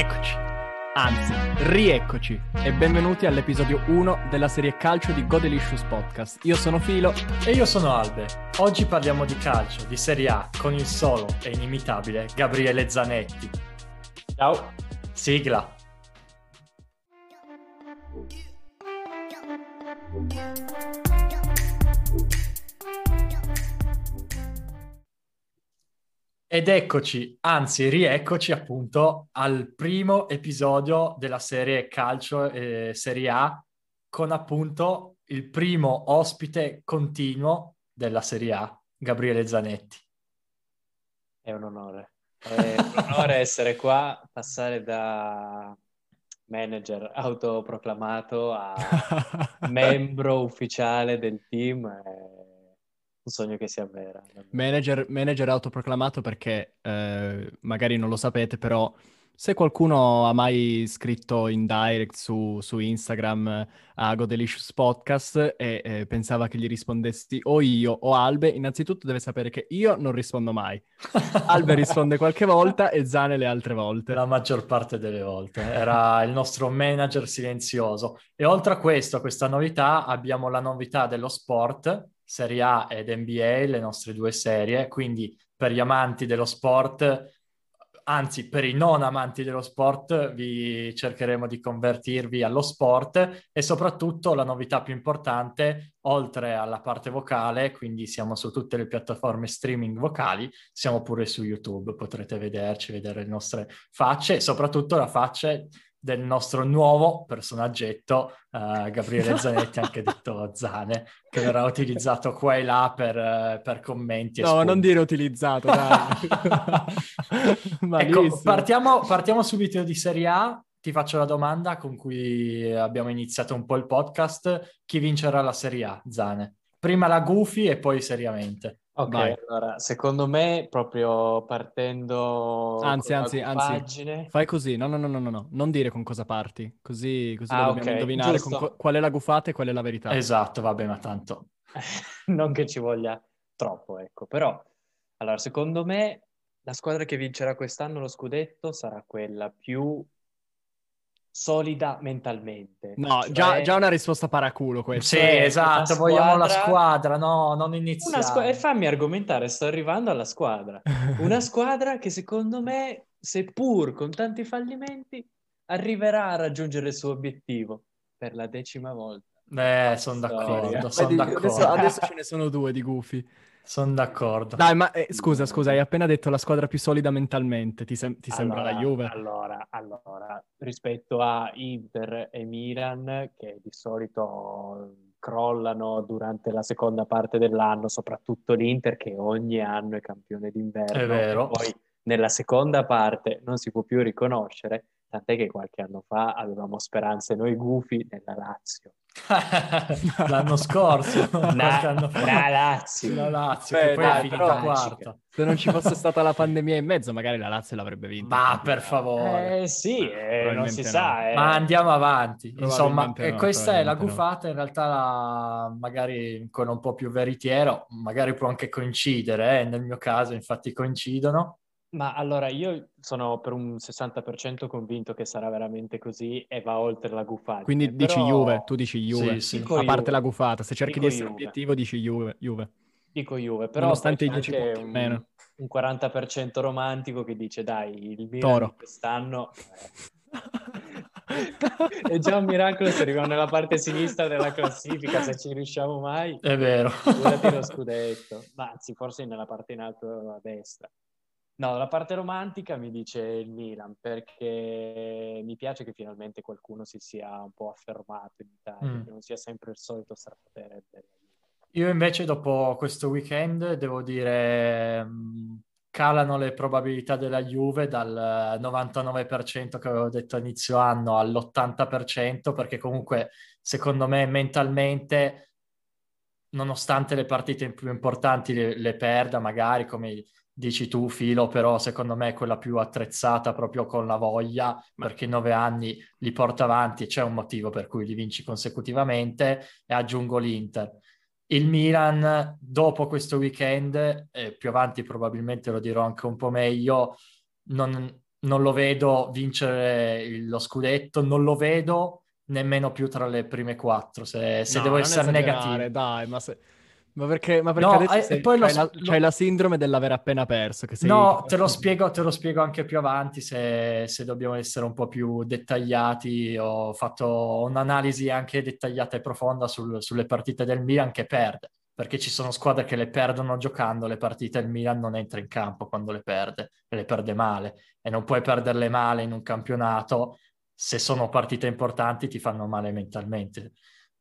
Eccoci, anzi, rieccoci e benvenuti all'episodio 1 della serie calcio di Godelicious Podcast. Io sono Filo e io sono Albe. Oggi parliamo di calcio, di Serie A, con il solo e inimitabile Gabriele Zanetti. Ciao. Sigla. Ed eccoci, anzi rieccoci appunto al primo episodio della serie Calcio eh, Serie A con appunto il primo ospite continuo della Serie A, Gabriele Zanetti. È un onore, è un onore essere qua, passare da manager autoproclamato a membro ufficiale del team. È sogno che si avvera. Manager, manager autoproclamato perché eh, magari non lo sapete, però se qualcuno ha mai scritto in direct su, su Instagram a Godelicious Podcast e eh, pensava che gli rispondessi o io o Albe, innanzitutto deve sapere che io non rispondo mai. Albe risponde qualche volta e Zane le altre volte. La maggior parte delle volte. Era il nostro manager silenzioso. E oltre a questo, a questa novità, abbiamo la novità dello sport Serie A ed NBA, le nostre due serie, quindi per gli amanti dello sport, anzi per i non amanti dello sport, vi cercheremo di convertirvi allo sport. E soprattutto la novità più importante, oltre alla parte vocale, quindi siamo su tutte le piattaforme streaming vocali, siamo pure su YouTube, potrete vederci, vedere le nostre facce, soprattutto la faccia del nostro nuovo personaggetto, uh, Gabriele Zanetti, anche detto Zane, che verrà utilizzato qua e là per, uh, per commenti. no, non dire utilizzato, dai. ecco, partiamo, partiamo subito di Serie A. Ti faccio la domanda con cui abbiamo iniziato un po' il podcast. Chi vincerà la Serie A, Zane? Prima la Goofy e poi seriamente. Ok, Vai. allora, secondo me, proprio partendo... Anzi, anzi, anzi, fai così, no, no, no, no, no, non dire con cosa parti, così, così ah, dobbiamo okay. indovinare co- qual è la gufata e qual è la verità. Esatto, vabbè, ma tanto... non che ci voglia troppo, ecco, però, allora, secondo me, la squadra che vincerà quest'anno lo scudetto sarà quella più solida mentalmente. No, cioè... già, già, una risposta paraculo questa. Sì, esatto, squadra... vogliamo la squadra, no, non iniziare. Squ- e fammi argomentare, sto arrivando alla squadra. Una squadra che secondo me, seppur con tanti fallimenti, arriverà a raggiungere il suo obiettivo per la decima volta. Beh, sono d'accordo, son d'accordo. Adesso, adesso ce ne sono due di gufi. Sono d'accordo. Dai, ma eh, scusa, scusa, hai appena detto la squadra più solida mentalmente, ti, sem- ti allora, sembra la Juve? Allora, allora, rispetto a Inter e Milan, che di solito crollano durante la seconda parte dell'anno, soprattutto l'Inter che ogni anno è campione d'inverno. È vero. Poi nella seconda parte non si può più riconoscere, tant'è che qualche anno fa avevamo speranze noi gufi nella Lazio. L'anno scorso, fa. La Lazio, la Lazio Beh, che poi dai, è finita quarta. Se non ci fosse stata la pandemia in mezzo, magari la Lazio l'avrebbe vinta. Ma per favore, eh, sì, eh, non si no. sa. Eh. Ma andiamo avanti. Insomma, e questa è la gufata. In realtà, la... magari con un po' più veritiero, magari può anche coincidere. Eh? Nel mio caso, infatti, coincidono. Ma allora io sono per un 60% convinto che sarà veramente così e va oltre la gufata. Quindi Però... dici Juve, tu dici Juve, sì, sì. a parte Juve. la gufata, se cerchi Dico di essere Juve. obiettivo dici Juve. Juve. Dico Juve, però nonostante i 10 punti un, meno. Un 40% romantico che dice dai, il Milan Toro. quest'anno eh. è già un miracolo se arriviamo nella parte sinistra della classifica, se ci riusciamo mai. È vero. lo scudetto, ma anzi forse nella parte in alto a destra. No, la parte romantica mi dice il Milan perché mi piace che finalmente qualcuno si sia un po' affermato in Italia, mm. che non sia sempre il solito strapotere. Io invece dopo questo weekend devo dire mm, calano le probabilità della Juve dal 99% che avevo detto inizio anno all'80% perché comunque secondo me mentalmente nonostante le partite più importanti le, le perda magari come dici tu, Filo, però secondo me è quella più attrezzata proprio con la voglia, perché nove anni li porta avanti e c'è un motivo per cui li vinci consecutivamente e aggiungo l'Inter. Il Milan, dopo questo weekend, e più avanti probabilmente lo dirò anche un po' meglio, non, non lo vedo vincere lo scudetto, non lo vedo nemmeno più tra le prime quattro, se, se No, devo essere negativo. Dai, ma, se- ma perché, ma perché No, adesso eh, poi lo c'hai, s- la, lo- c'hai la sindrome dell'aver appena perso. Che sei, No, te lo spiego, te lo spiego anche più avanti se, se dobbiamo essere un po' più dettagliati. Ho fatto un'analisi anche dettagliata e profonda sul- sulle partite del Milan che perde, perché ci sono squadre che le perdono giocando le partite, il Milan non entra in campo quando le perde, e le perde male e non puoi perderle male in un campionato se sono partite importanti ti fanno male mentalmente.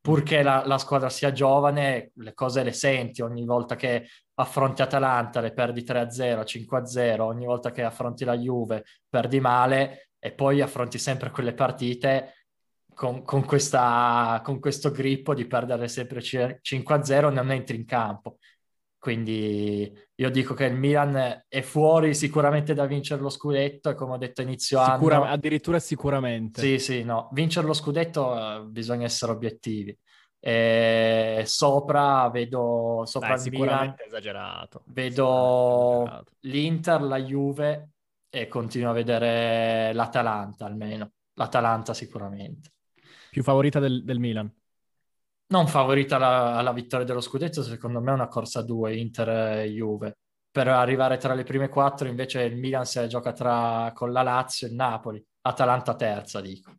Purché la, la squadra sia giovane, le cose le senti ogni volta che affronti Atalanta, le perdi 3-0, 5-0, ogni volta che affronti la Juve perdi male e poi affronti sempre quelle partite con, con questa, con questo grippo di perdere sempre c- 5-0 non entri in campo. Quindi io dico che il Milan è fuori sicuramente da vincere lo scudetto e come ho detto inizio Sicura- anno... addirittura sicuramente. Sì, sì, no. Vincere lo scudetto eh, bisogna essere obiettivi. E sopra vedo sopra Dai, il Milan, esagerato. vedo esagerato. l'Inter, la Juve e continuo a vedere l'Atalanta almeno. L'Atalanta sicuramente. Più favorita del, del Milan. Non favorita alla, alla vittoria dello scudetto, secondo me è una corsa a due, Inter e Juve. Per arrivare tra le prime quattro, invece il Milan si gioca tra, con la Lazio e il Napoli. Atalanta terza, dico.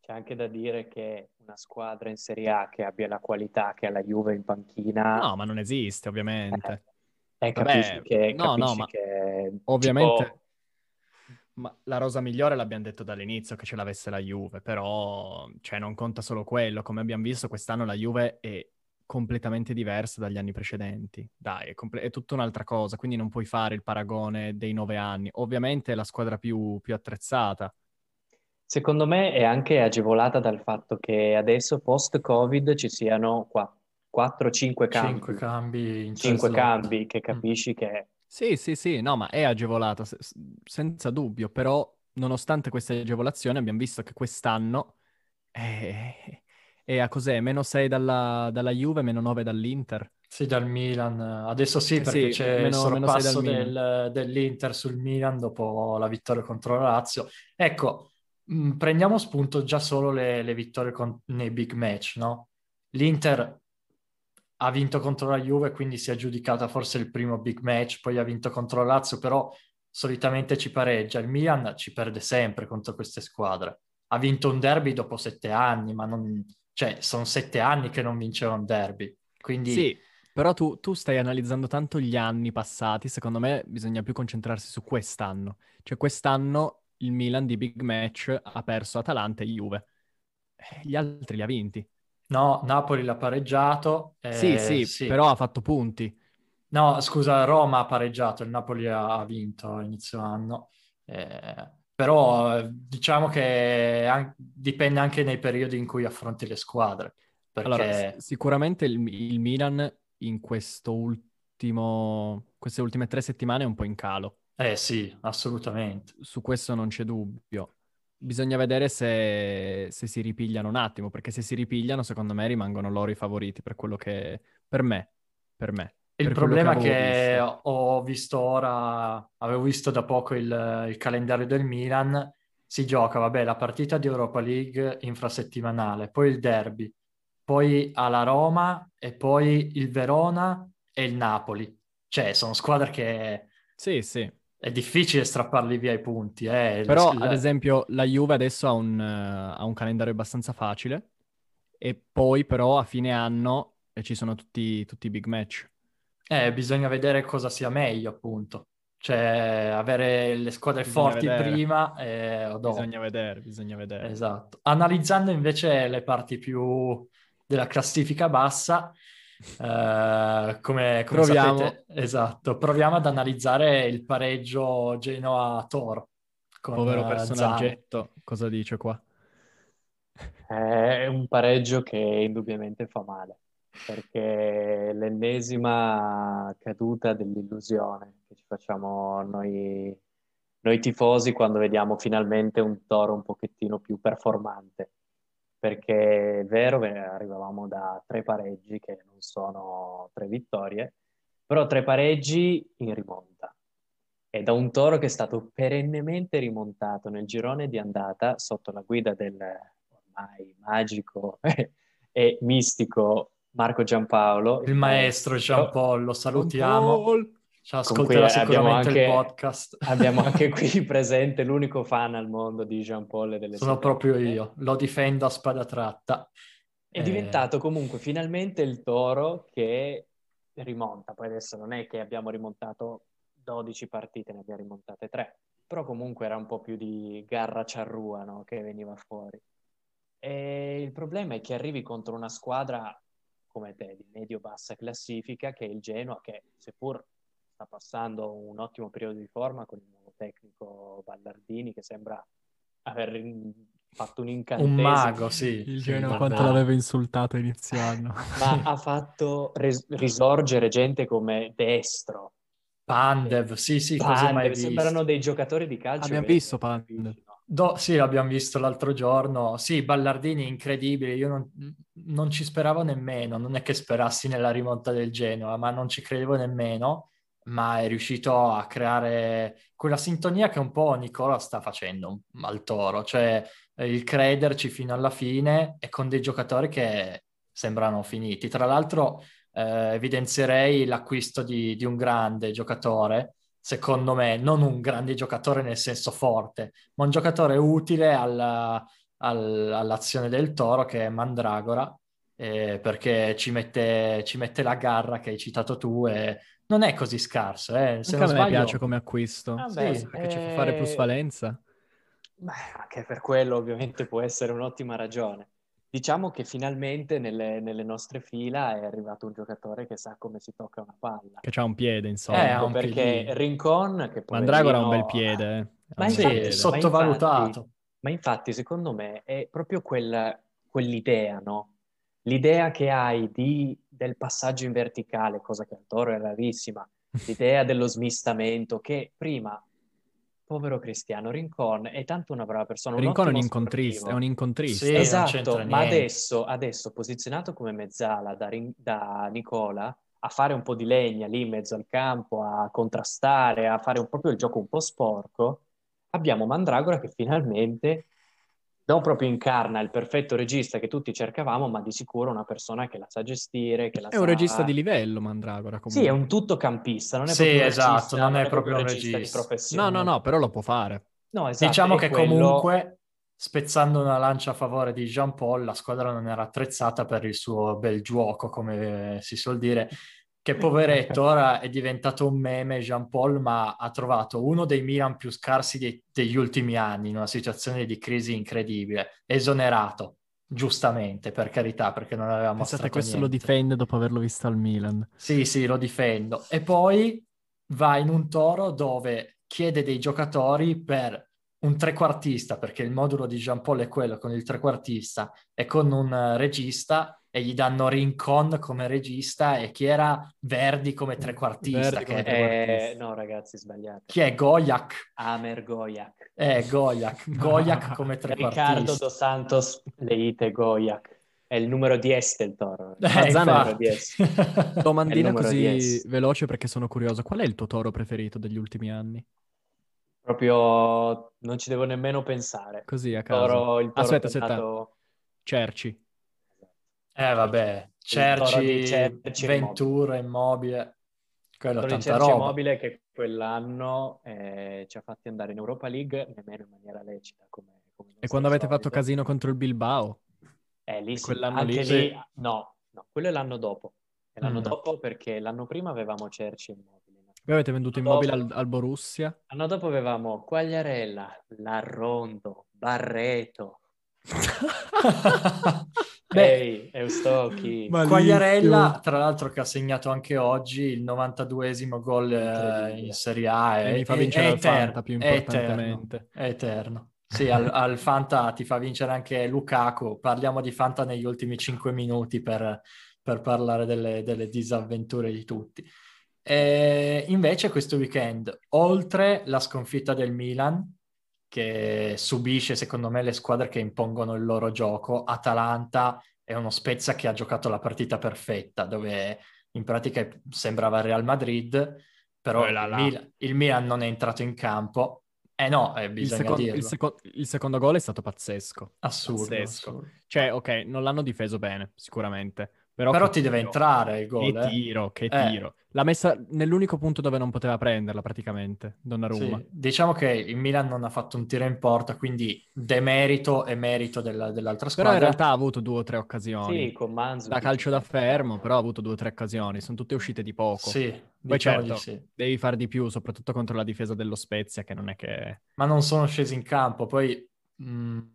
C'è anche da dire che una squadra in Serie A che abbia la qualità che ha la Juve in panchina, No, ma non esiste, ovviamente. eh, Vabbè, capisci che, no, no, capisci ma che ovviamente- tipo, Ma la rosa migliore l'abbiamo detto dall'inizio che ce l'avesse la Juve, però cioè, non conta solo quello. Come abbiamo visto, quest'anno la Juve è completamente diversa dagli anni precedenti. Dai, è, comple- è tutta un'altra cosa, quindi non puoi fare il paragone dei nove anni. Ovviamente è la squadra più, più attrezzata. secondo me è anche agevolata dal fatto che adesso post-Covid ci siano qua 4-5 cambi, Cinque cambi in 5 tre slot. cambi che capisci che Sì, sì, sì, no, ma è agevolata, se- senza dubbio, però nonostante queste agevolazioni abbiamo visto che quest'anno è, è a cos'è? Meno 6 dalla, dalla Juve, meno 9 dall'Inter. Sì, dal Milan. Adesso sì, Eh perché sì, c'è il meno- sei sorpasso del- dell'Inter sul Milan dopo la vittoria contro la Lazio. Ecco, mh, prendiamo spunto già solo le, le vittorie con- nei big match, no? L'Inter ha vinto contro la Juve, quindi si è aggiudicata forse il primo big match, poi ha vinto contro la Lazio, però solitamente ci pareggia. Il Milan ci perde sempre contro queste squadre. Ha vinto un derby dopo sette anni, ma non... cioè, sono sette anni che non vinceva un derby. Quindi... Sì, però tu, tu stai analizzando tanto gli anni passati, secondo me bisogna più concentrarsi su quest'anno. Cioè quest'anno il Milan di big match ha perso Atalanta e Juve. Eh, Gli altri li ha vinti. No, Napoli l'ha pareggiato. eh, Sì, sì, però ha fatto punti. No, scusa, Roma ha pareggiato, il Napoli ha, ha vinto a inizio anno. Eh, però eh, diciamo che an- dipende anche nei periodi in cui affronti le squadre. Allora, Perché s- sicuramente il, il Milan in ultimo, queste ultime tre settimane è un po' in calo. eh sì, assolutamente. Su questo non c'è dubbio. Bisogna vedere se, se si ripigliano un attimo, perché se si ripigliano, secondo me rimangono loro i favoriti per quello che... Per me, per me. Il per problema che visto. ho visto ora, avevo visto da poco il, il calendario del Milan, si gioca, vabbè, la partita di Europa League infrasettimanale, poi il derby, poi alla Roma e poi il Verona e il Napoli. Cioè, sono squadre che Sì, sì. È difficile strapparli via i punti. Eh. Però, ad esempio, la Juve adesso ha un, eh, ha un calendario abbastanza facile e poi però a fine anno eh, ci sono tutti, tutti i big match. eh, bisogna vedere cosa sia meglio, appunto. Cioè, avere le squadre Bisogna forti vedere. prima e o dopo. Bisogna vedere, bisogna vedere. Esatto. Analizzando invece le parti più della classifica bassa, eh, come, come Proviamo. sapete, esatto, proviamo ad analizzare il pareggio Genoa-Toro. Con, Povero eh, personaggetto, cosa dice qua? È un pareggio che indubbiamente fa male, perché è l'ennesima caduta dell'illusione che ci facciamo noi, noi tifosi quando vediamo finalmente un Toro un pochettino più performante. Perché è vero, ve- arrivavamo da tre pareggi che non sono tre vittorie, però tre pareggi in rimonta. e da un Toro che è stato perennemente rimontato nel girone di andata sotto la guida del ormai magico e mistico Marco Giampaolo. Il maestro Giampaolo, salutiamo. Ci ascolterà sicuramente anche, il podcast. Abbiamo anche qui presente l'unico fan al mondo di Jean Paul e delle Sono proprio io, lo difendo a spada tratta. È eh... diventato comunque finalmente il toro che rimonta. Poi adesso non è che abbiamo rimontato 12 partite, ne abbiamo rimontate 3. Però comunque era un po' più di garra ciarrua no? che veniva fuori. E il problema è che arrivi contro una squadra come te di medio-bassa classifica che è il Genoa, che seppur sta passando un ottimo periodo di forma con il nuovo tecnico Ballardini che sembra aver fatto un incantesimo. Un mago, sì. Il Genoa quanto l'aveva insultato inizio anno. Ma ha fatto res- risorgere gente come Destro. Pandev, sì, sì, Pandev, sembrano dei giocatori di calcio. Abbiamo visto Pandev. Do, sì, l'abbiamo visto l'altro giorno. Sì, Ballardini incredibile. Io non, non, ci speravo nemmeno. Non è che sperassi nella rimonta del Genoa, ma non ci credevo nemmeno ma è riuscito a creare quella sintonia che un po' Nicola sta facendo al Toro, cioè eh, il crederci fino alla fine e con dei giocatori che sembrano finiti. Tra l'altro eh, evidenzierei l'acquisto di, di un grande giocatore, secondo me, non un grande giocatore nel senso forte, ma un giocatore utile alla, al, all'azione del Toro che è Mandragora, eh, perché ci mette, ci mette, la garra che hai citato tu e non è così scarso. Eh. Se Anche a me sbaglio... piace come acquisto, Vabbè, sì, perché eh... ci fa fare plusvalenza. Beh, anche per quello ovviamente può essere un'ottima ragione. Diciamo che finalmente nelle, nelle, nostre fila è arrivato un giocatore che sa come si tocca una palla. Che ha un piede, insomma. Eh, ecco, perché piedino. Rincon... Che Mandragora ha un bel piede. Eh. Ma sì, infatti, sottovalutato. Ma infatti, ma infatti, secondo me, è proprio quel, quell'idea, no? L'idea che hai di, del passaggio in verticale, cosa che al Toro è rarissima, l'idea dello smistamento, che prima, povero Cristiano Rincon, è tanto una brava persona. Un Rincon è un incontrista, è un incontrista. Sì, esatto, ma adesso, adesso, posizionato come mezzala da, da Nicola, a fare un po' di legna lì in mezzo al campo, a contrastare, a fare un, proprio il gioco un po' sporco, abbiamo Mandragora che finalmente non proprio incarna il perfetto regista che tutti cercavamo, ma di sicuro una persona che la sa gestire, che la è sa... un regista di livello, Mandragora. Comunque. Sì, è un tutto campista, non è sì, proprio esatto, regista, non, non è, proprio un regista, regista, di professione. No, no, no, però lo può fare. No, esatto, diciamo che quello... comunque, spezzando una lancia a favore di Jean Paul, la squadra non era attrezzata per il suo bel gioco, come si suol dire, che poveretto ora è diventato un meme Jean Paul, ma ha trovato uno dei Milan più scarsi dei, degli ultimi anni in una situazione di crisi incredibile, esonerato, giustamente, per carità, perché non aveva mostrato Pensate, questo niente. lo difende dopo averlo visto al Milan. Sì, sì, lo difendo. E poi va in un toro dove chiede dei giocatori per un trequartista, perché il modulo di Jean Paul è quello con il trequartista e con un regista e gli danno Rincon come regista e chi era Verdi come trequartista. Verdi che come è... trequartista. Eh, no, ragazzi, sbagliate. Chi è Goyak? Amer Goyak. Eh, Goyak. Goyak come trequartista. Riccardo Dos Santos Leite Goyak. È il numero 10 del toro. Eh, Mazzano, Domandina così 10. veloce perché sono curioso. Qual è il tuo toro preferito degli ultimi anni? Proprio non ci devo nemmeno pensare. Così a caso. Toro, il toro aspetta, aspetta. Cerci. Eh vabbè, Cerci, Cerci Ventura, Immobile. Quello tanta Cerci roba. Immobile che quell'anno eh, ci ha fatti andare in Europa League, nemmeno in maniera lecita. Come, come e quando avete fatto casino contro il Bilbao? Eh, lì sì, quell'anno anche lì, lì, no, no, quello è l'anno dopo. È l'anno Mm. dopo perché l'anno prima avevamo Cerci Immobile. Voi avete venduto L'anno immobile dopo- al, al Borussia? L'anno dopo avevamo Quagliarella, Larrondo, Barreto, Ehi, Eustocchi. Ma- Quagliarella, tra l'altro, che ha segnato anche oggi il 92esimo gol eh, in Serie A. E mi fa vincere al eterno, Fanta più è eterno, importantemente. È eterno. Sì, al, al Fanta ti fa vincere anche Lukaku. Parliamo di Fanta negli ultimi 5 minuti per, per parlare delle, delle disavventure di tutti. E invece questo weekend, oltre la sconfitta del Milan, che subisce secondo me le squadre che impongono il loro gioco, Atalanta è uno Spezia che ha giocato la partita perfetta, dove in pratica sembrava il Real Madrid, però Eh là il, là. Milan, il Milan non è entrato in campo. Eh no, eh, Il, bisogna secon- dirlo. il seco- il secondo gol è stato pazzesco. Assurdo, Pazzesco. assurdo. Cioè, ok, non l'hanno difeso bene, sicuramente. Però, Però che ti deve tiro, entrare il Che gol, eh. tiro, che Eh. tiro. L'ha messa nell'unico punto dove non poteva prenderla, praticamente, Donnarumma. Sì, diciamo che il Milan non ha fatto un tiro in porta, quindi demerito e merito della- dell'altra Però in squadra. realtà ha avuto due o tre occasioni. Sì, con Manzu. da calcio da fermo, però ha avuto due o tre occasioni. Sono tutte uscite di poco. Sì, Poi diciamo certo, di sì. devi far di più, soprattutto contro la difesa dello Spezia, che non è che... Ma non sono scesi in campo. Poi mh, me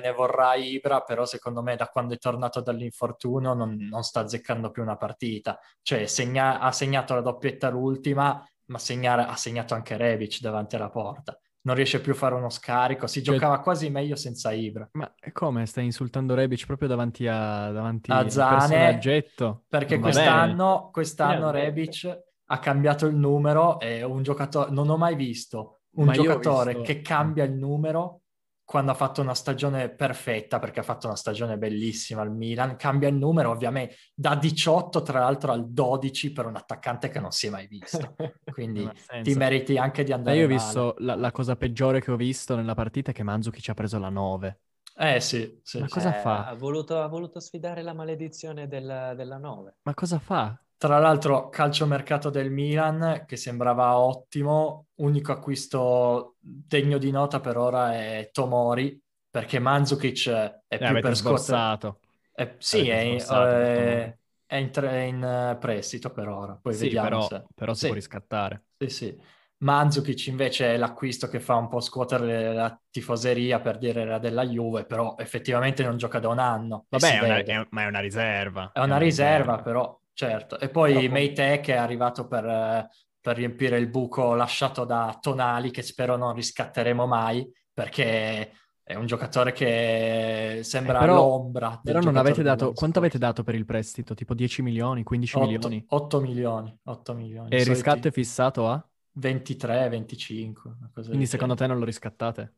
ne vorrà Ibra, però secondo me da quando è tornato dall'infortunio non, non sta azzeccando più una partita. Cioè segna- ha segnato la doppietta l'ultima, ma segnare- ha segnato anche Rebic davanti alla porta. Non riesce più a fare uno scarico. Si Cioè- giocava quasi meglio senza Ibra. Ma come? Stai insultando Rebic proprio davanti a, davanti A al Zane, personaggetto? Perché quest'anno, quest'anno Finalmente. Rebic ha cambiato il numero e un giocatore, non ho mai visto un Ma giocatore visto- che cambia il numero quando ha fatto una stagione perfetta, perché ha fatto una stagione bellissima al Milan, cambia il numero ovviamente da 18 tra l'altro al 12 per un attaccante che non si è mai visto. Quindi ti meriti anche di Ma andare io ho male. visto la, la cosa peggiore che ho visto nella partita è che Mandzukic ha preso la 9. Eh sì, sì, Ma cosa fa? Ha voluto, ha voluto sfidare la maledizione della, della 9. Ma cosa fa? Tra l'altro, calciomercato del Milan che sembrava ottimo, unico acquisto degno di nota per ora è Tomori, perché Mandzukic è Eh, più per sborsato. è- sì, è eh, Tomori. è in tre- è in, eh, prestito per ora, poi Sì, vediamo però, se... però si Sì, può riscattare. sì, sì. Mandzukic invece è l'acquisto che fa un po' scuotere la tifoseria per dire era della Juve, però effettivamente non gioca da un anno. Vabbè, è una- è- ma è una riserva. È una riserva, però, certo. E poi Meite che è arrivato per, per riempire il buco lasciato da Tonali, che spero non riscatteremo mai, perché è un giocatore che sembra Eh, però- l'ombra. Però non avete dato... Quanto avete dato per il prestito? Tipo 10 milioni, 15 Otto- milioni? 8 milioni, 8 milioni. E il Soliti riscatto è fissato a? 23, 25. una cosa Quindi secondo te non lo riscattate?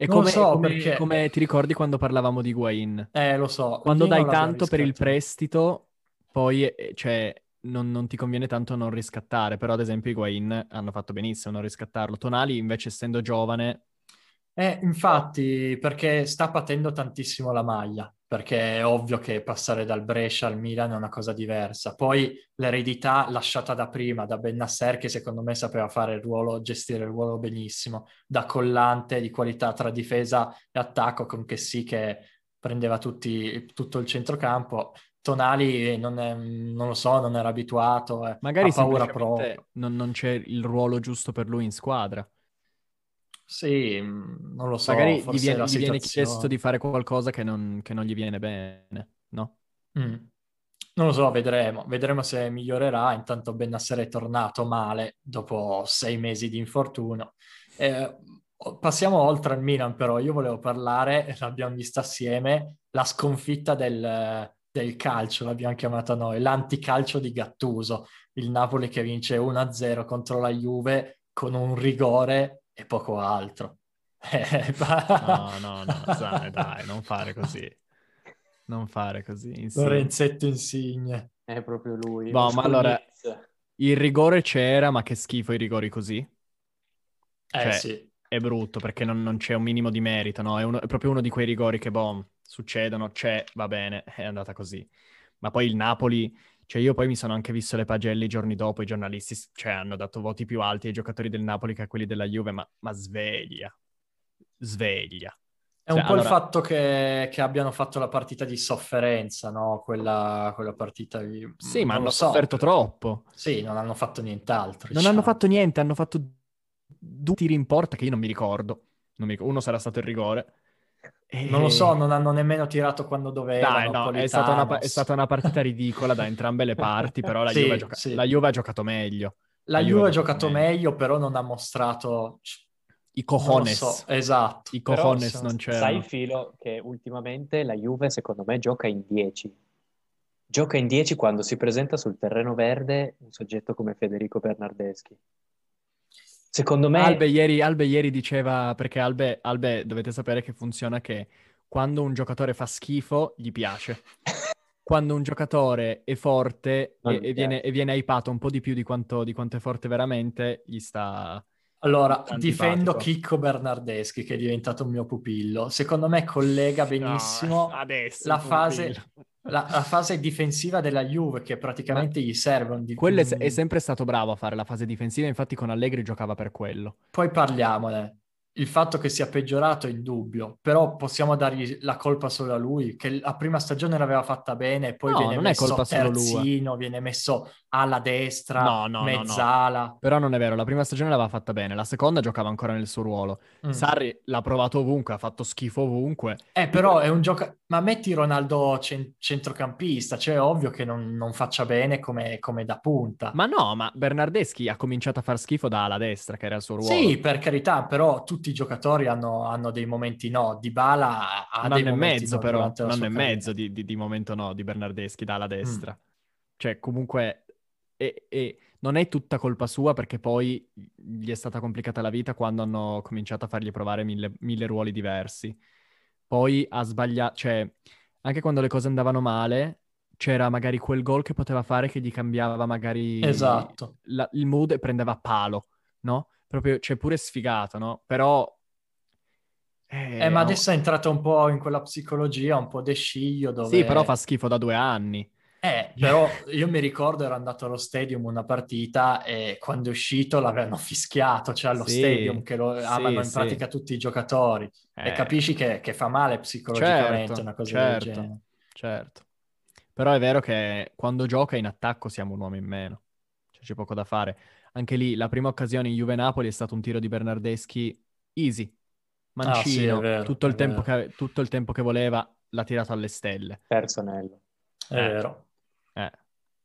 E Non lo come, so, come- perché- come ti ricordi quando parlavamo di Guain? Eh, lo so. Quando dai tanto per il prestito, poi eh, cioè, non, non ti conviene tanto non riscattare. Però, ad esempio, i Guain hanno fatto benissimo non riscattarlo. Tonali, invece, essendo giovane, Eh, infatti, perché sta patendo tantissimo la maglia, perché è ovvio che passare dal Brescia al Milan è una cosa diversa. Poi l'eredità lasciata da prima, da Bennasser, che secondo me sapeva fare il ruolo, gestire il ruolo benissimo, da collante di qualità tra difesa e attacco, con che sì che prendeva tutti- tutto il centrocampo. Tonali non, è- non lo so, non era abituato, eh, magari ha paura proprio. non, non c'è il ruolo giusto per lui in squadra. Sì, mh, non lo so, magari gli viene, gli viene chiesto di fare qualcosa che non, che non gli viene bene, no? Mm. Non lo so, vedremo. Vedremo se migliorerà. Intanto Bennassere è tornato male dopo sei mesi di infortunio. Eh, passiamo oltre al Milan, però. Io volevo parlare, l'abbiamo vista assieme, la sconfitta del, del calcio, l'abbiamo chiamata noi, l'anticalcio di Gattuso. Il Napoli che vince 1-0 contro la Juve con un rigore e poco altro. Eh, No, no, no, Zane, dai, non fare così. Non fare così. Insigne. Lorenzetto Insigne. È proprio lui. Boh, ma allora-. Il rigore c'era, ma che schifo i rigori così. Eh Cioè, sì. È brutto perché non, non c'è un minimo di merito, no? È, uno- è proprio uno di quei rigori che, boh, succedono, c'è, va bene, è andata così. Ma poi il Napoli, cioè io poi mi sono anche visto le pagelle i giorni dopo, i giornalisti, cioè, hanno dato voti più alti ai giocatori del Napoli che a quelli della Juve, ma, ma sveglia, sveglia. È un Cioè, po' allora- il fatto che, che abbiano fatto la partita di sofferenza, no? Quella, quella partita di... Sì, ma non hanno so. sofferto troppo. Sì, non hanno fatto nient'altro. Non diciamo. hanno fatto niente, hanno fatto due tiri in porta che io non mi ricordo. Non mi ricordo. Uno sarà stato il rigore. E- Non lo so, non hanno nemmeno tirato quando dovevano. Dai, no, è stata, una, è stata una partita ridicola da entrambe le parti, però la, Sì, Juve, ha gioca- sì. la Juve ha giocato meglio. La Juve ha giocato meglio, però non ha mostrato... I lo cojones. so, esatto. I cojones sono- non Sai c'erano. il filo che ultimamente la Juve, secondo me, gioca in 10. Gioca in 10 quando si presenta sul terreno verde un soggetto come Federico Bernardeschi. Secondo me... Albe ieri, Albe ieri diceva, perché Albe, Albe dovete sapere che funziona che quando un giocatore fa schifo, gli piace. quando un giocatore è forte e, e, viene, e, viene, hypato un po' di più di quanto, di quanto è forte veramente, gli sta... Allora, difendo Chicco Bernardeschi, che è diventato un mio pupillo. Secondo me collega benissimo no, la fase la, la, fase difensiva della Juve che praticamente Ma gli serve. Un di... Quello è, è, sempre stato bravo a fare la fase difensiva, infatti con Allegri giocava per quello. Poi parliamone il fatto che sia peggiorato è indubbio, però possiamo dargli la colpa solo a lui, che la prima stagione l'aveva fatta bene e poi no, viene non messo è colpa terzino, viene messo alla destra, no, no, mezzala. No, però non è vero, la prima stagione l'aveva fatta bene, la seconda giocava ancora nel suo ruolo. Mm. Sarri l'ha provato ovunque, ha fatto schifo ovunque. Eh, però è un gioco... Ma metti Ronaldo cent- centrocampista, cioè è ovvio che non, non faccia bene come, come, da punta. Ma no, ma Bernardeschi ha cominciato a far schifo da ala destra, che era il suo ruolo. Sì, per carità, però tutti i giocatori hanno, hanno dei momenti no. Di Bala ha un anno e mezzo, però, un anno e mezzo di, di, di, momento no di Bernardeschi da ala destra. Mm. Cioè, comunque e, e, non è tutta colpa sua perché poi gli è stata complicata la vita quando hanno cominciato a fargli provare mille, mille ruoli diversi. Poi ha sbagliato, cioè anche quando le cose andavano male c'era magari quel gol che poteva fare che gli cambiava magari esatto. la, il mood e prendeva palo, no? Proprio, cioè pure sfigato, no? Però... Eh, eh ma adesso è entrato un po' in quella psicologia, un po' desciglio dove... Sì, però fa schifo da due anni. Eh, però io mi ricordo ero andato allo stadium una partita e quando è uscito l'avevano fischiato, cioè allo sì, stadium che lo amano sì, in pratica sì. tutti i giocatori eh. e capisci che, che, fa male psicologicamente certo, una cosa certo, del genere. Certo, però è vero che quando gioca in attacco siamo un uomo in meno, cioè, c'è poco da fare. Anche lì la prima occasione in Juve-Napoli è stato un tiro di Bernardeschi easy, mancino, ah, vero, tutto, il che, tutto il tempo che voleva l'ha tirato alle stelle. Terzo anello. È vero. Eh.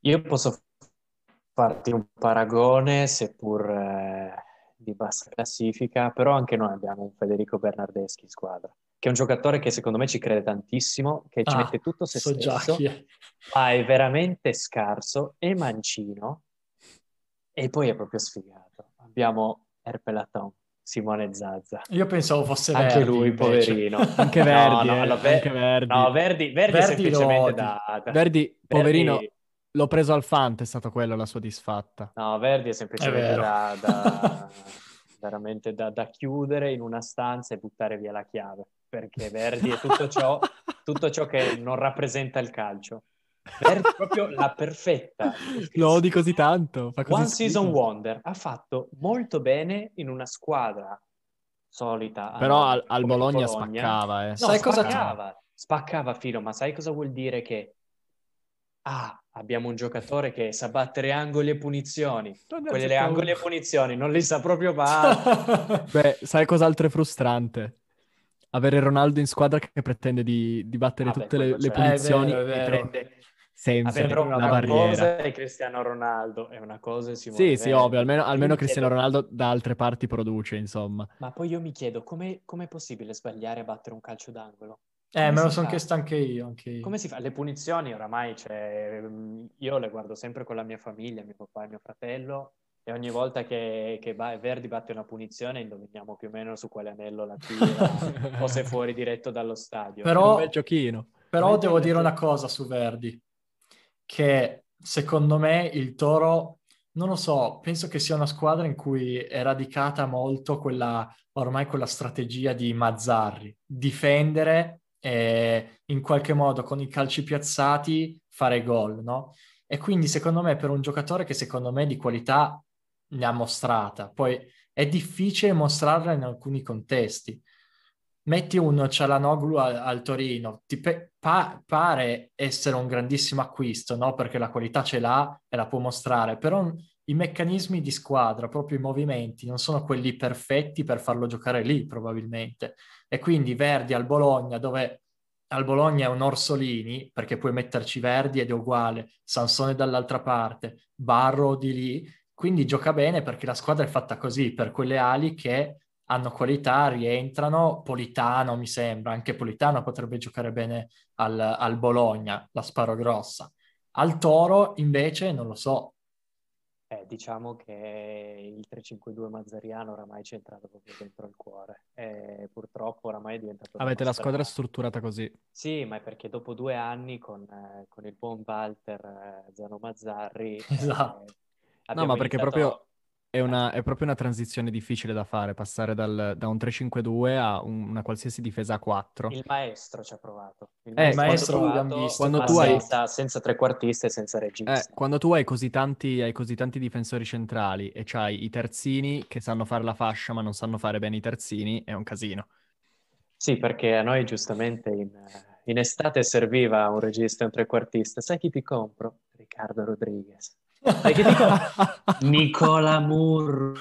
Io posso farti un paragone, seppur eh, di bassa classifica, però anche noi abbiamo un Federico Bernardeschi in squadra, che è un giocatore che secondo me ci crede tantissimo, che ci ah, mette tutto se so stesso, ma è veramente scarso e mancino, e poi è proprio sfigato. Abbiamo Erpelaton, Simone Zazza. Io pensavo fosse anche Verdi, lui, poverino. anche Verdi, no, no, eh, anche Verdi. No, Verdi, Verdi, Verdi semplicemente da, da, Verdi, poverino, Verdi... l'ho preso al Fante, è stata quella la sua disfatta. No, Verdi è semplicemente è da, da, veramente da, da, chiudere in una stanza e buttare via la chiave, perché Verdi è tutto ciò, tutto ciò che non rappresenta il calcio. È proprio la perfetta. Lo odi così tanto. Fa così One schifo. Season Wonder ha fatto molto bene in una squadra solita. Però al, al Bologna, Bologna, spaccava. Eh. No, sai spaccava, cosa... spaccava filo, ma sai cosa vuol dire che ah, abbiamo un giocatore che sa battere angoli e punizioni. Quelle le angoli e punizioni non li sa proprio fare. Beh, sai cos'altro è frustrante? Avere Ronaldo in squadra che pretende di, di battere Vabbè, tutte le, le punizioni è vero, è vero. e prende senza Vabbè, però una barriera. cosa è Cristiano Ronaldo è una cosa è Simone Sì, sì, ovvio, almeno, almeno Cristiano chiedo... Ronaldo da altre parti produce, insomma. Ma poi io mi chiedo, come è possibile sbagliare a battere un calcio d'angolo? Eh, me lo sono chiesto anche io, anche io, Come si fa? Le punizioni oramai, cioè, io le guardo sempre con la mia famiglia, mio papà e mio fratello, e ogni volta che, che Verdi batte una punizione indoviniamo più o meno su quale anello la tira o se fuori diretto dallo stadio. Però, un bel giochino. Però devo dire una cosa su Verdi che secondo me il Toro, non lo so, penso che sia una squadra in cui è radicata molto quella, ormai quella strategia di Mazzarri, difendere e in qualche modo con i calci piazzati fare gol, no? E quindi secondo me per un giocatore che secondo me di qualità ne ha mostrata, poi è difficile mostrarla in alcuni contesti metti un Cialanoglu al, al Torino, ti pe- pa- pare essere un grandissimo acquisto, no? Perché la qualità ce l'ha e la può mostrare, però i meccanismi di squadra, proprio i movimenti, non sono quelli perfetti per farlo giocare lì, probabilmente. E quindi Verdi al Bologna, dove al Bologna è un Orsolini, perché puoi metterci Verdi ed è uguale, Sansone dall'altra parte, Barro di lì, quindi gioca bene perché la squadra è fatta così, per quelle ali che hanno qualità, rientrano. Politano mi sembra, anche Politano potrebbe giocare bene al, al Bologna, la sparo grossa. Al Toro invece non lo so. Eh, diciamo che il 352 Mazzariano oramai ci è entrato proprio dentro il cuore e purtroppo oramai è diventato... Avete la squadra strutturata così. Sì, ma è perché dopo due anni con, eh, con il buon Walter eh, Zano Mazzarri... Esatto. eh, No, ma perché abbiamo proprio è una, è proprio una transizione difficile da fare, passare dal- da un 3-5-2 a un- una qualsiasi difesa a 4. Il maestro ci ha provato. Il Eh, maestro Quando ma tu hai- senza, senza trequartista e senza regista. Eh, quando tu hai così tanti, hai così tanti difensori centrali e c'hai i terzini che sanno fare la fascia ma non sanno fare bene i terzini, è un casino. Sì, perché a noi giustamente in, in estate serviva un regista e un trequartista. Sai chi ti compro? Riccardo Rodriguez. Ti compro? Nicola Murru.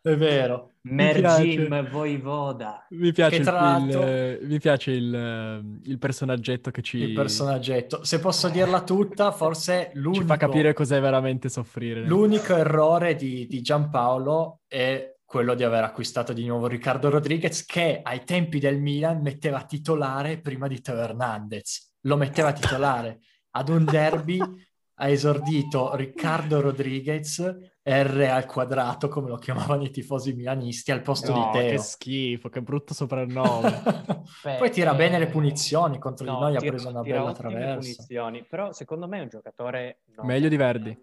È vero. Mergim Voivoda. Mi piace, il, mi piace il, eh, il personaggetto che ci, Il personaggetto. Se posso dirla tutta, forse ci l'unico, fa capire cos'è veramente soffrire. l'unico errore di, di Giampaolo è quello di aver acquistato di nuovo Riccardo Rodriguez, che ai tempi del Milan metteva titolare prima di Teo Hernandez. Lo metteva titolare. Ad un derby ha esordito Riccardo Rodriguez R al quadrato, come lo chiamavano i tifosi milanisti, al posto No, di Teo. che schifo, che brutto soprannome. Beh, Poi tira bene le eh, punizioni, contro no, di noi ha tira- preso una bella traversa. punizioni, però secondo me è un giocatore Meglio di Verdi.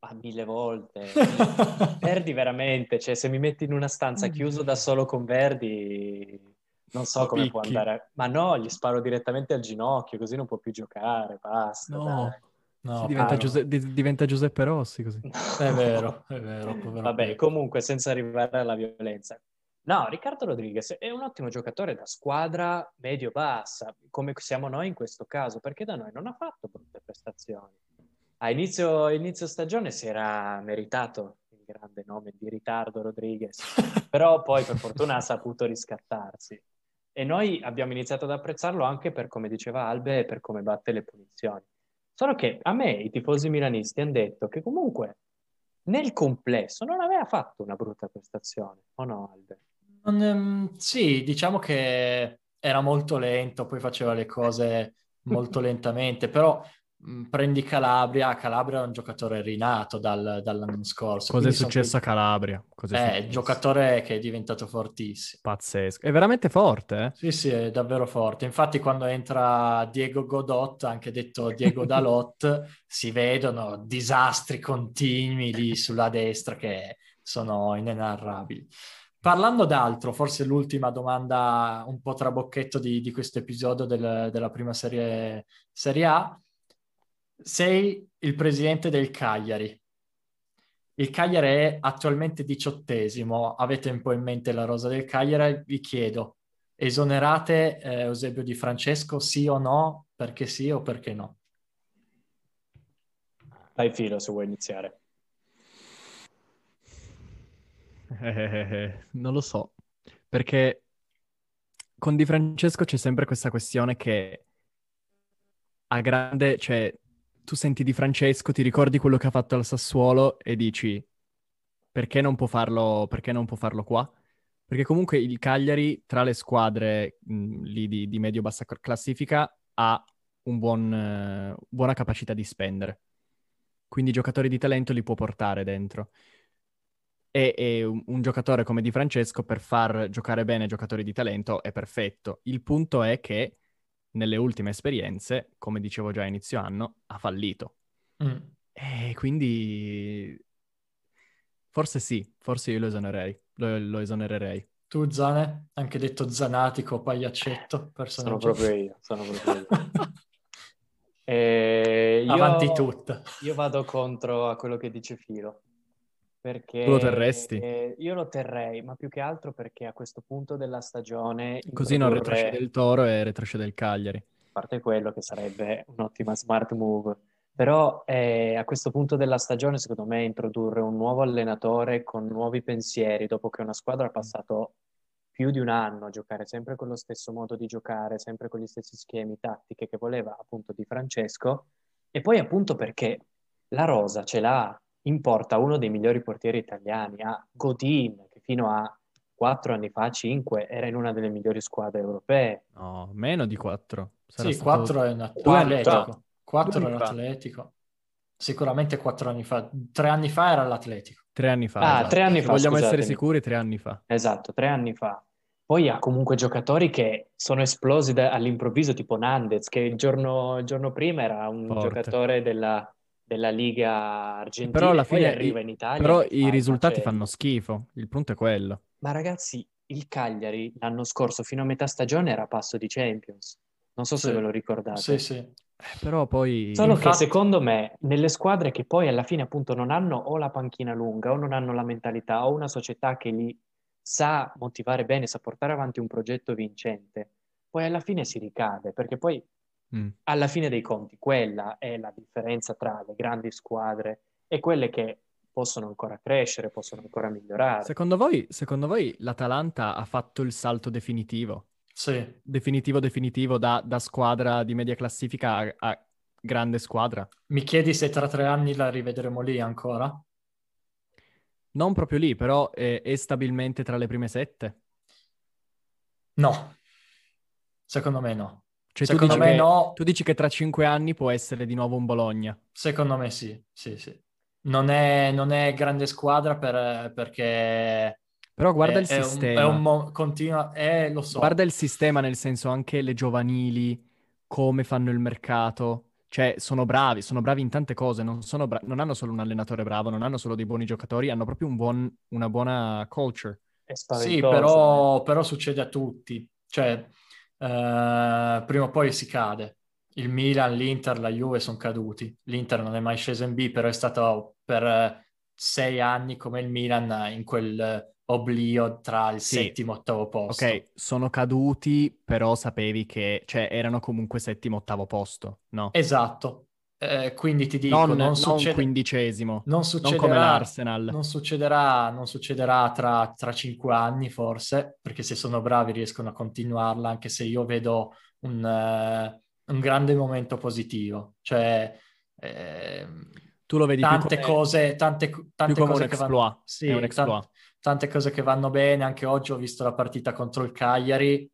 A mille volte. Verdi veramente, cioè se mi metti in una stanza chiuso da solo con Verdi, non so come può picchi. andare. Ma no, gli sparo direttamente al ginocchio, così non può più giocare, basta. No. dai. No, diventa, ah, no. Giuse- di- diventa Giuseppe Rossi così. È vero, è vero. povero Vabbè, comunque, senza arrivare alla violenza. No, Riccardo Rodriguez è un ottimo giocatore da squadra medio-bassa, come siamo noi in questo caso, perché da noi non ha fatto brutte prestazioni. A inizio, inizio stagione si era meritato il grande nome di Riccardo Rodriguez, però poi per fortuna ha saputo riscattarsi. E noi abbiamo iniziato ad apprezzarlo anche per come diceva Albe e per come batte le punizioni. Solo che a me i tifosi milanisti hanno detto che comunque nel complesso non aveva fatto una brutta prestazione, o no Albe? Non, ehm, sì, diciamo che era molto lento, poi faceva le cose molto lentamente, però prendi Calabria, Calabria è un giocatore rinato dal- dall'anno scorso. Cos'è quindi sono successo a Calabria? Cos'è Eh, successo? giocatore che è diventato fortissimo. Pazzesco. È veramente forte, eh? Sì, sì, è davvero forte. Infatti, quando entra Diego Godot, anche detto Diego Dalot, si vedono disastri continui lì sulla destra che sono inenarrabili. Parlando d'altro, forse l'ultima domanda un po' trabocchetto di, di questo episodio del- della prima serie, serie A. Sei il presidente del Cagliari. Il Cagliari è attualmente diciottesimo. Avete un po' in mente la rosa del Cagliari? Vi chiedo, esonerate eh, Eusebio Di Francesco, sì o no? Perché sì o perché no? Dai filo se vuoi iniziare. Eh, non lo so, perché con Di Francesco c'è sempre questa questione che a grande, cioè tu senti Di Francesco, ti ricordi quello che ha fatto al Sassuolo e dici perché non può farlo, non può farlo qua? Perché comunque il Cagliari tra le squadre mh, lì di, di medio-bassa classifica ha un buon, eh, buona capacità di spendere. Quindi giocatori di talento li può portare dentro. E, e un, un giocatore come Di Francesco per far giocare bene giocatori di talento è perfetto. Il punto è che nelle ultime esperienze, come dicevo già a inizio anno, ha fallito. Mm. E quindi forse sì, forse io lo esonerei, lo, lo esonererei. Tu, Zane, anche detto zanatico, pagliaccetto, Sono personaggio. proprio io, sono proprio io. E io- Avanti tutta. Io vado contro a quello che dice Filo. Perché Tu lo terresti? io lo terrei, ma più che altro perché a questo punto della stagione Così non retrocede il Toro e retrocede il Cagliari. a parte quello che sarebbe un'ottima smart move. Però eh, a questo punto della stagione, secondo me, introdurre un nuovo allenatore con nuovi pensieri, dopo che una squadra ha passato più di un anno a giocare sempre con lo stesso modo di giocare, sempre con gli stessi schemi, tattiche che voleva appunto di Francesco, e poi appunto perché la rosa ce l'ha, importa uno dei migliori portieri italiani, ha Godin, che fino a quattro anni fa, cinque, era in una delle migliori squadre europee. No, meno di 4. Sì, 4 è un atletico. fa. 4 Due è un anni fa. atletico. sicuramente quattro anni fa. Tre anni fa era l'Atletico. Tre anni fa. Ah, esatto. tre anni Se fa, vogliamo scusatemi. essere sicuri, tre anni fa. Esatto, tre anni fa. Poi ha comunque giocatori che sono esplosi da- all'improvviso, tipo Nandez, che il giorno, il giorno prima era un Forte. giocatore della, della Liga Argentina, Però alla poi fine arriva in Italia Però i fa- risultati face- fanno schifo. Il punto è quello. Ma ragazzi, il Cagliari l'anno scorso fino a metà stagione era passo di Champions. Non so se Sì. ve lo ricordate. Sì, sì. Eh, Però poi... Solo Infatti- che secondo me nelle squadre che poi alla fine appunto non hanno o la panchina lunga o non hanno la mentalità o una società che li sa motivare bene, sa portare avanti un progetto vincente, poi alla fine si ricade, perché poi Mm. alla fine dei conti quella è la differenza tra le grandi squadre e quelle che possono ancora crescere, possono ancora migliorare. Secondo voi, secondo voi l'Atalanta ha fatto il salto definitivo? Sì. Definitivo, definitivo da, da squadra di media classifica a, a grande squadra? Mi chiedi se tra tre anni la rivedremo lì ancora? Non proprio lì, però è, è stabilmente tra le prime sette. No. Secondo me no. Cioè, tu Secondo dici, me che, no. tu dici che tra cinque anni può essere di nuovo un Bologna. Secondo me sì, sì, sì. Non è, non è grande squadra per- perché Però guarda è, il è un- sistema. è un mo- continua, eh, lo so. Guarda il sistema, nel senso anche le giovanili, come fanno il mercato. Cioè, sono bravi, sono bravi in tante cose, non, sono bra- non hanno solo un allenatore bravo, non hanno solo dei buoni giocatori, hanno proprio un buon- una buona culture. È Sì, però, però succede a tutti. Cioè, eh, prima o poi si cade. Il Milan, l'Inter, la Juve sono caduti. L'Inter non è mai sceso in B, però è stato per eh, sei anni come il Milan in quel eh, oblio tra il Sì. settimo e ottavo posto. Ok, sono caduti, però sapevi che, cioè, erano comunque settimo, ottavo posto, no? Esatto. Eh, quindi ti dico, non, non, non succede- quindicesimo, non non come l'Arsenal. non succederà, non succederà tra, tra cinque anni forse, perché se sono bravi riescono a continuarla, anche se io vedo un, eh, un grande momento positivo. Cioè, ehm, Tu lo vedi tante come- cose, tante, tante cose che vanno, sì, è un tan- exploit. tante cose che vanno bene. Anche oggi ho visto la partita contro il Cagliari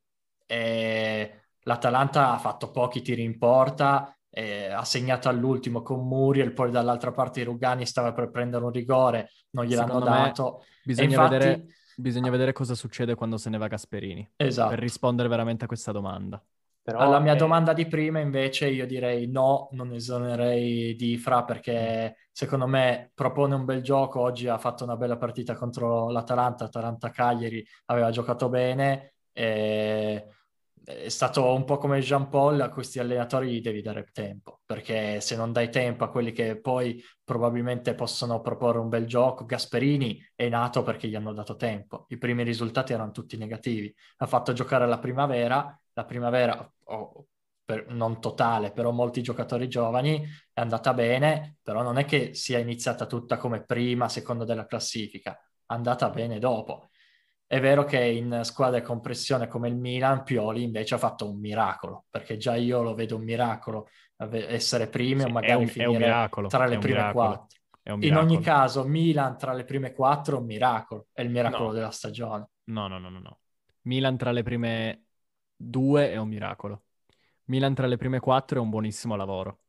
e l'Atalanta ha fatto pochi tiri in porta, e ha segnato all'ultimo con Muriel, poi dall'altra parte Rugani stava per prendere un rigore, non gliel'hanno Secondo dato. Bisogna, infatti- vedere, bisogna vedere cosa succede quando se ne va Gasperini, Esatto. per rispondere veramente a questa domanda. Però Alla mia è- domanda di prima, invece, io direi no, non esonerei di Fra perché secondo me propone un bel gioco. Oggi ha fatto una bella partita contro l'Atalanta, Atalanta-Cagliari aveva giocato bene. E... È stato un po' come Jean Paul, a questi allenatori gli devi dare tempo, perché se non dai tempo a quelli che poi probabilmente possono proporre un bel gioco, Gasperini è nato perché gli hanno dato tempo. I primi risultati erano tutti negativi. Ha fatto giocare la primavera, la primavera, oh, per- non totale, però molti giocatori giovani, è andata bene, però non è che sia iniziata tutta come prima, seconda della classifica, è andata bene dopo. È vero che in squadre con pressione come il Milan, Pioli invece ha fatto un miracolo, perché già io lo vedo un miracolo, essere primi Sì, o è magari un- è un finire miracolo, tra è le un prime miracolo, quattro. È un In ogni caso, Milan tra le prime quattro è un miracolo, è il miracolo No. della stagione. No, no, no, no, no. Milan tra le prime due è un miracolo. Milan tra le prime quattro è un buonissimo lavoro.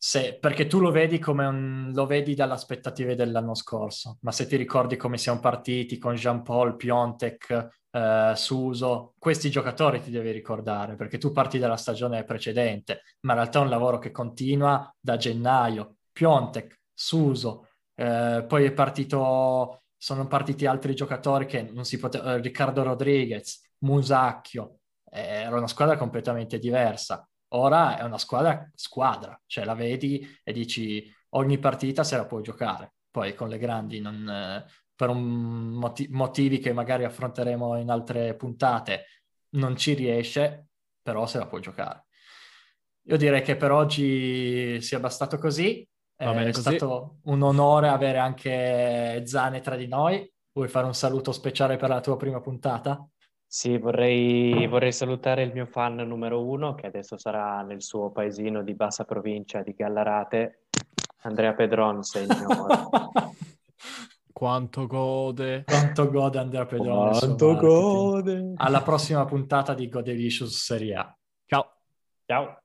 Se- perché tu lo vedi come un, lo vedi dalle aspettative dell'anno scorso, ma se ti ricordi come siamo partiti con Jean Paul, Piontek, eh, Suso, questi giocatori ti devi ricordare, perché tu parti dalla stagione precedente, ma in realtà è un lavoro che continua da gennaio. Piontek, Suso, eh, poi è partito, sono partiti altri giocatori che non si poteva, Riccardo Rodriguez, Musacchio, eh, era una squadra completamente diversa. Ora è una squadra squadra, cioè la vedi e dici ogni partita se la puoi giocare. Poi con le grandi, non, eh, per moti- motivi che magari affronteremo in altre puntate, non ci riesce, però se la puoi giocare. Io direi che per oggi sia bastato così. Va è bene così. stato un onore avere anche Zane tra di noi. Vuoi fare un saluto speciale per la tua prima puntata? Sì, vorrei, vorrei salutare il mio fan numero uno, che adesso sarà nel suo paesino di bassa provincia di Gallarate, Andrea Pedron, sei il mio. Quanto gode. Quanto gode Andrea suo Quanto gode! Alla prossima puntata di Godelicious Serie A. Ciao. Ciao!